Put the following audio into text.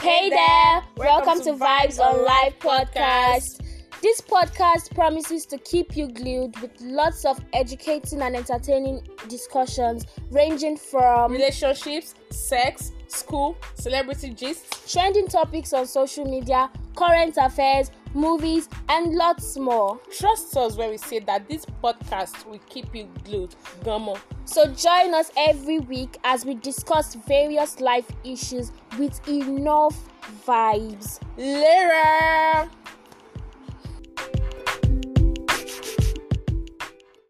Hey there! Welcome to Vibes on Life podcast. This podcast promises to keep you glued with lots of educating and entertaining discussions ranging from relationships, sex, school, celebrity gist, trending topics on social media, current affairs, movies, and lots more. Trust us when we say that this podcast will keep you glued. Gamo. So join us every week as we discuss various life issues with enough vibes. Later!